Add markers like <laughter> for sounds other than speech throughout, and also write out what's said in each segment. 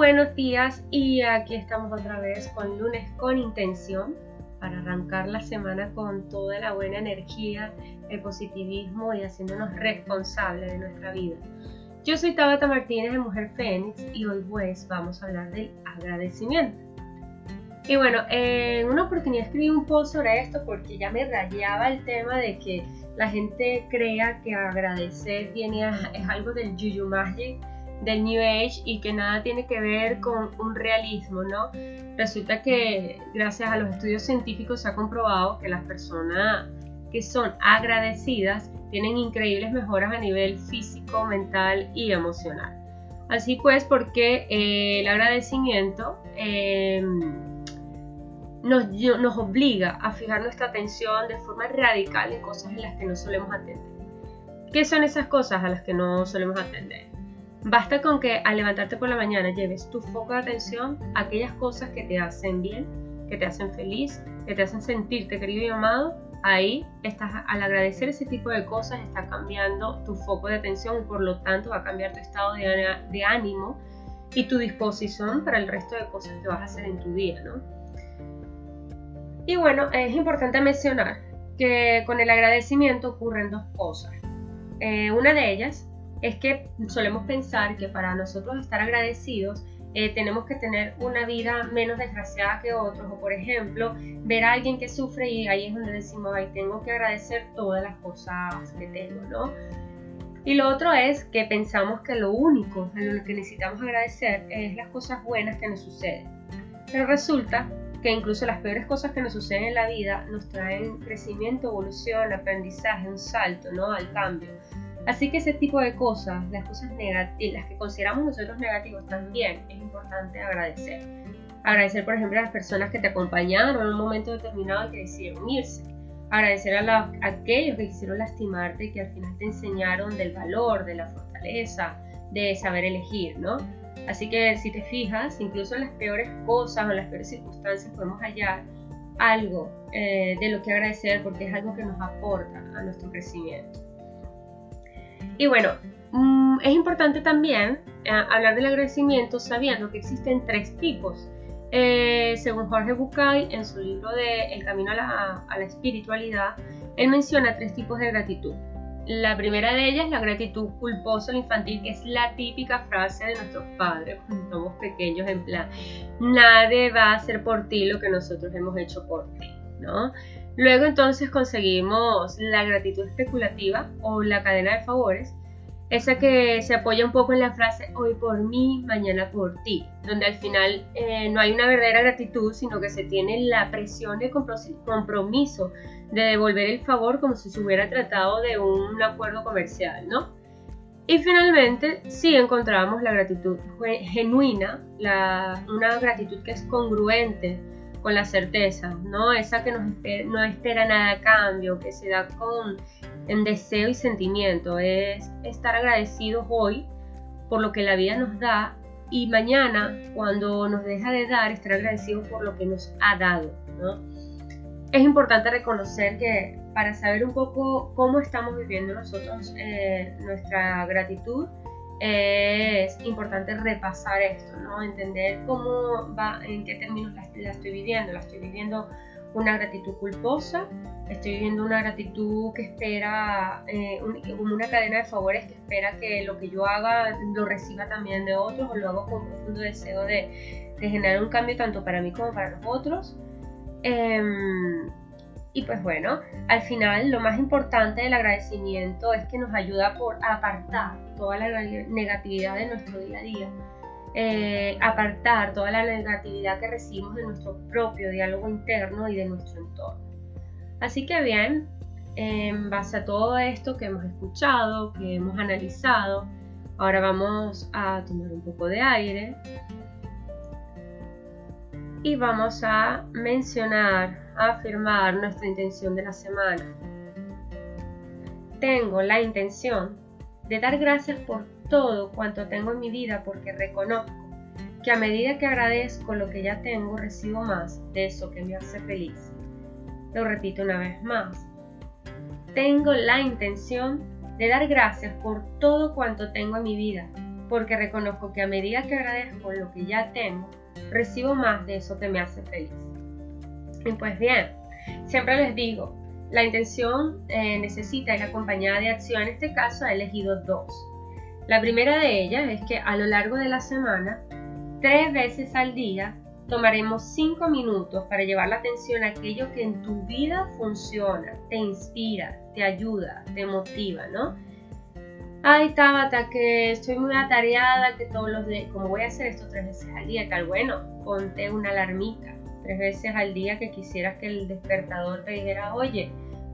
buenos días y aquí estamos otra vez con lunes con intención para arrancar la semana con toda la buena energía, el positivismo y haciéndonos responsables de nuestra vida. Yo soy Tabata Martínez de Mujer Fénix y hoy pues vamos a hablar del agradecimiento. Y bueno, en una oportunidad escribí un post sobre esto porque ya me rayaba el tema de que la gente crea que agradecer viene es algo del Juju Magic del New Age y que nada tiene que ver con un realismo, ¿no? Resulta que gracias a los estudios científicos se ha comprobado que las personas que son agradecidas tienen increíbles mejoras a nivel físico, mental y emocional. Así pues, porque eh, el agradecimiento em, nos, nos obliga a fijar nuestra atención de forma radical en cosas en las que no solemos atender. ¿Qué son esas cosas a las que no solemos atender? Basta con que al levantarte por la mañana lleves tu foco de atención a aquellas cosas que te hacen bien, que te hacen feliz, que te hacen sentirte querido y amado. Ahí estás, al agradecer ese tipo de cosas, está cambiando tu foco de atención y por lo tanto va a cambiar tu estado de, ánimo y tu disposición para el resto de cosas que vas a hacer en tu día, ¿no? Y bueno, es importante mencionar que con el agradecimiento ocurren dos cosas. Eh, una de ellas es que solemos pensar que para nosotros estar agradecidos eh, tenemos que tener una vida menos desgraciada que otros, o por ejemplo, ver a alguien que sufre y ahí es donde decimos, ay, tengo que agradecer todas las cosas que tengo, ¿no? Y lo otro es que pensamos que lo único en lo que necesitamos agradecer es las cosas buenas que nos suceden. Pero resulta que incluso las peores cosas que nos suceden en la vida nos traen crecimiento, evolución, aprendizaje, un salto, ¿no? Al cambio. Así que ese tipo de cosas, las cosas negativas, las que consideramos nosotros negativos también es importante agradecer. Agradecer, por ejemplo, a las personas que te acompañaron en un momento determinado y que decidieron irse. Agradecer a, aquellos que quisieron lastimarte y que al final te enseñaron del valor, de la fortaleza, de saber elegir, ¿no? Así que si te fijas, incluso en las peores cosas o en las peores circunstancias podemos hallar algo eh, de lo que agradecer porque es algo que nos aporta a nuestro crecimiento. Y bueno, mm, es importante también eh, hablar del agradecimiento sabiendo que existen tres tipos. Eh, según Jorge Bucay, en su libro de El camino a la, espiritualidad, él menciona tres tipos de gratitud. La primera de ellas la gratitud culposa o infantil, que es la típica frase de nuestros padres cuando somos pequeños, en plan, nadie va a hacer por ti lo que nosotros hemos hecho por ti, ¿no? Luego entonces conseguimos la gratitud especulativa o la cadena de favores, esa que se apoya un poco en la frase hoy por mí, mañana por ti, donde al final eh, no hay una verdadera gratitud, sino que se tiene la presión de compromiso de devolver el favor como si se hubiera tratado de un acuerdo comercial, ¿no? Y finalmente, sí encontramos la gratitud genuina, una gratitud que es congruente con la certeza, ¿no? Esa que no espera nada a cambio, que se da con en deseo y sentimiento, es estar agradecidos hoy por lo que la vida nos da y mañana cuando nos deja de dar, estar agradecidos por lo que nos ha dado, ¿no? Es importante reconocer que para saber un poco cómo estamos viviendo nosotros eh, nuestra gratitud, es importante repasar esto, ¿no? Entender cómo va, en qué términos la, estoy viviendo. La estoy viviendo una gratitud culposa, estoy viviendo una gratitud que espera, eh, como una cadena de favores que espera que lo que yo haga lo reciba también de otros o lo hago con profundo deseo de, de generar un cambio tanto para mí como para los otros. Em, y pues bueno, al final lo más importante del agradecimiento es que nos ayuda por apartar toda la negatividad de nuestro día a día, eh, apartar toda la negatividad que recibimos de nuestro propio diálogo interno y de nuestro entorno. Así que bien, en base a todo esto que hemos escuchado, que hemos analizado, ahora vamos a tomar un poco de aire y vamos a mencionar afirmar nuestra intención de la semana. Tengo la intención de dar gracias por todo cuanto tengo en mi vida porque reconozco que a medida que agradezco lo que ya tengo, recibo más de eso que me hace feliz. Lo repito una vez más. Tengo la intención de dar gracias por todo cuanto tengo en mi vida porque reconozco que a medida que agradezco lo que ya tengo, recibo más de eso que me hace feliz. Y pues bien, siempre les digo, la intención eh, necesita ir acompañada de acción. En este caso he elegido dos. La primera de ellas es que a lo largo de la semana, tres veces al día, tomaremos cinco minutos para llevar la atención a aquello que en tu vida funciona, te inspira, te ayuda, te motiva, ¿no? Ay, Tabata, que estoy muy atareada, que todos los días, como voy a hacer esto tres veces al día, tal, bueno, ponte una alarmita tres veces al día que quisieras que el despertador te dijera, oye,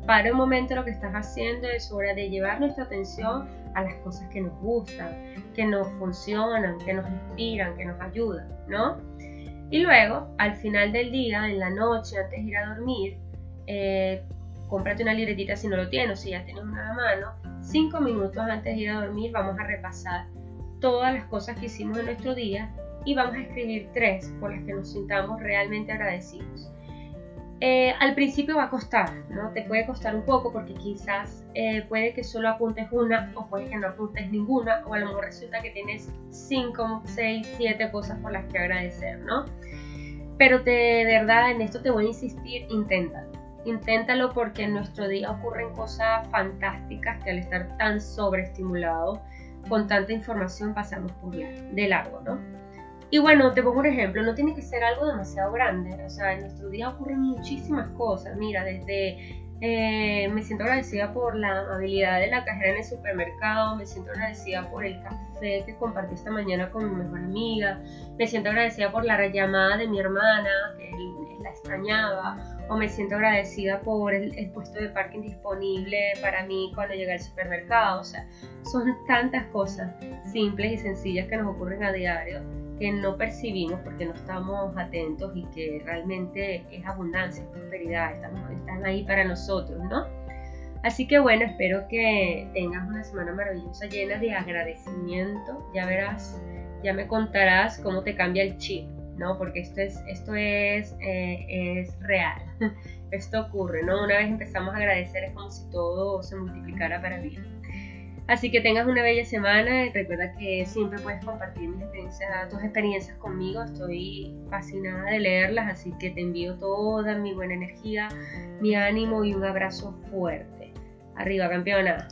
para un momento lo que estás haciendo, es hora de llevar nuestra atención a las cosas que nos gustan, que nos funcionan, que nos inspiran, que nos ayudan, ¿no? Y luego, al final del día, en la noche, antes de ir a dormir, eh, cómprate una libretita si no lo tienes, si ya tienes una a mano, cinco minutos antes de ir a dormir vamos a repasar todas las cosas que hicimos en nuestro día y vamos a escribir tres por las que nos sintamos realmente agradecidos. Eh, al principio va a costar, ¿no? Te puede costar un poco porque quizás eh, puede que solo apuntes una o puede que no apuntes ninguna o a lo mejor resulta que tienes 5, 6, 7 cosas por las que agradecer, ¿no? Pero de verdad en esto te voy a insistir, inténtalo. Inténtalo porque en nuestro día ocurren cosas fantásticas que al estar tan sobreestimulados con tanta información pasamos por de largo, ¿no? Y bueno, te pongo un ejemplo, no tiene que ser algo demasiado grande, o sea, en nuestro día ocurren muchísimas cosas, mira, desde eh, me siento agradecida por la amabilidad de la cajera en el supermercado, me siento agradecida por el café que compartí esta mañana con mi mejor amiga, me siento agradecida por la llamada de mi hermana, que la extrañaba, o me siento agradecida por el, el, puesto de parking disponible para mí cuando llegué al supermercado. O sea, son tantas cosas simples y sencillas que nos ocurren a diario que no percibimos porque no estamos atentos y que realmente es abundancia, es prosperidad, estamos, están ahí para nosotros, ¿no? Así que bueno, espero que tengas una semana maravillosa llena de agradecimiento. Ya verás, ya me contarás cómo te cambia el chip, ¿no? Porque esto es, esto es, eh, es real. <laughs> Esto ocurre, ¿no? Una vez empezamos a agradecer es como si todo se multiplicara para bien. Así que tengas una bella semana y recuerda que siempre puedes compartir tus experiencias conmigo. Estoy fascinada de leerlas, así que te envío toda mi buena energía, mi ánimo y un abrazo fuerte. Arriba, campeona.